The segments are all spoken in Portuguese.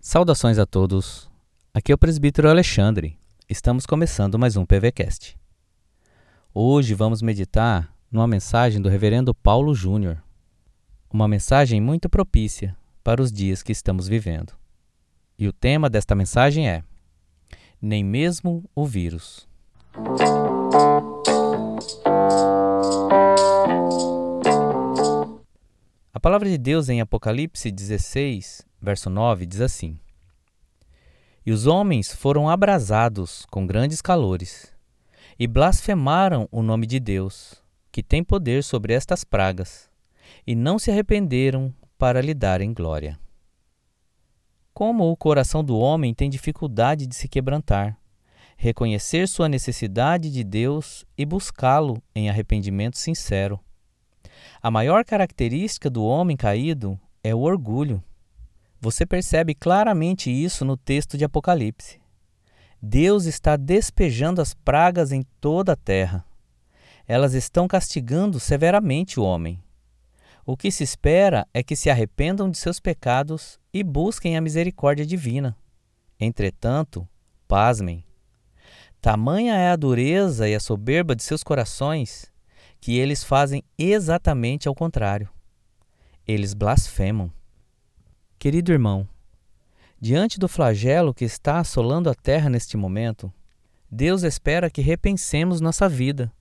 Saudações a todos. Aqui é o presbítero Alexandre. Estamos começando mais um PVcast. Hoje vamos meditar numa mensagem do reverendo Paulo Júnior. Uma mensagem muito propícia para os dias que estamos vivendo. E o tema desta mensagem é: Nem mesmo o vírus. Palavra de Deus em Apocalipse 16, verso 9, diz assim: E os homens foram abrasados com grandes calores, e blasfemaram o nome de Deus, que tem poder sobre estas pragas, e não se arrependeram para lhe darem glória. Como o coração do homem tem dificuldade de se quebrantar, reconhecer sua necessidade de Deus e buscá-lo em arrependimento sincero. A maior característica do homem caído é o orgulho. Você percebe claramente isso no texto de Apocalipse. Deus está despejando as pragas em toda a terra. Elas estão castigando severamente o homem. O que se espera é que se arrependam de seus pecados e busquem a misericórdia divina. Entretanto, pasmem. Tamanha é a dureza e a soberba de seus corações que eles fazem exatamente ao contrário. Eles blasfemam. Querido irmão, diante do flagelo que está assolando a terra neste momento, Deus espera que repensemos nossa vida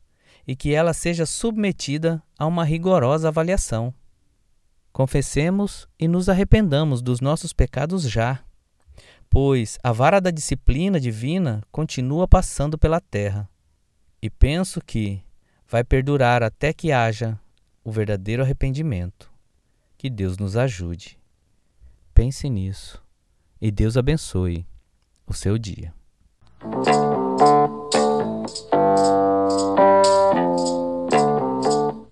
e que ela seja submetida a uma rigorosa avaliação. Confessemos e nos arrependamos dos nossos pecados já, pois a vara da disciplina divina continua passando pela terra. E penso que vai perdurar até que haja o verdadeiro arrependimento. Que Deus nos ajude. Pense nisso e Deus abençoe o seu dia.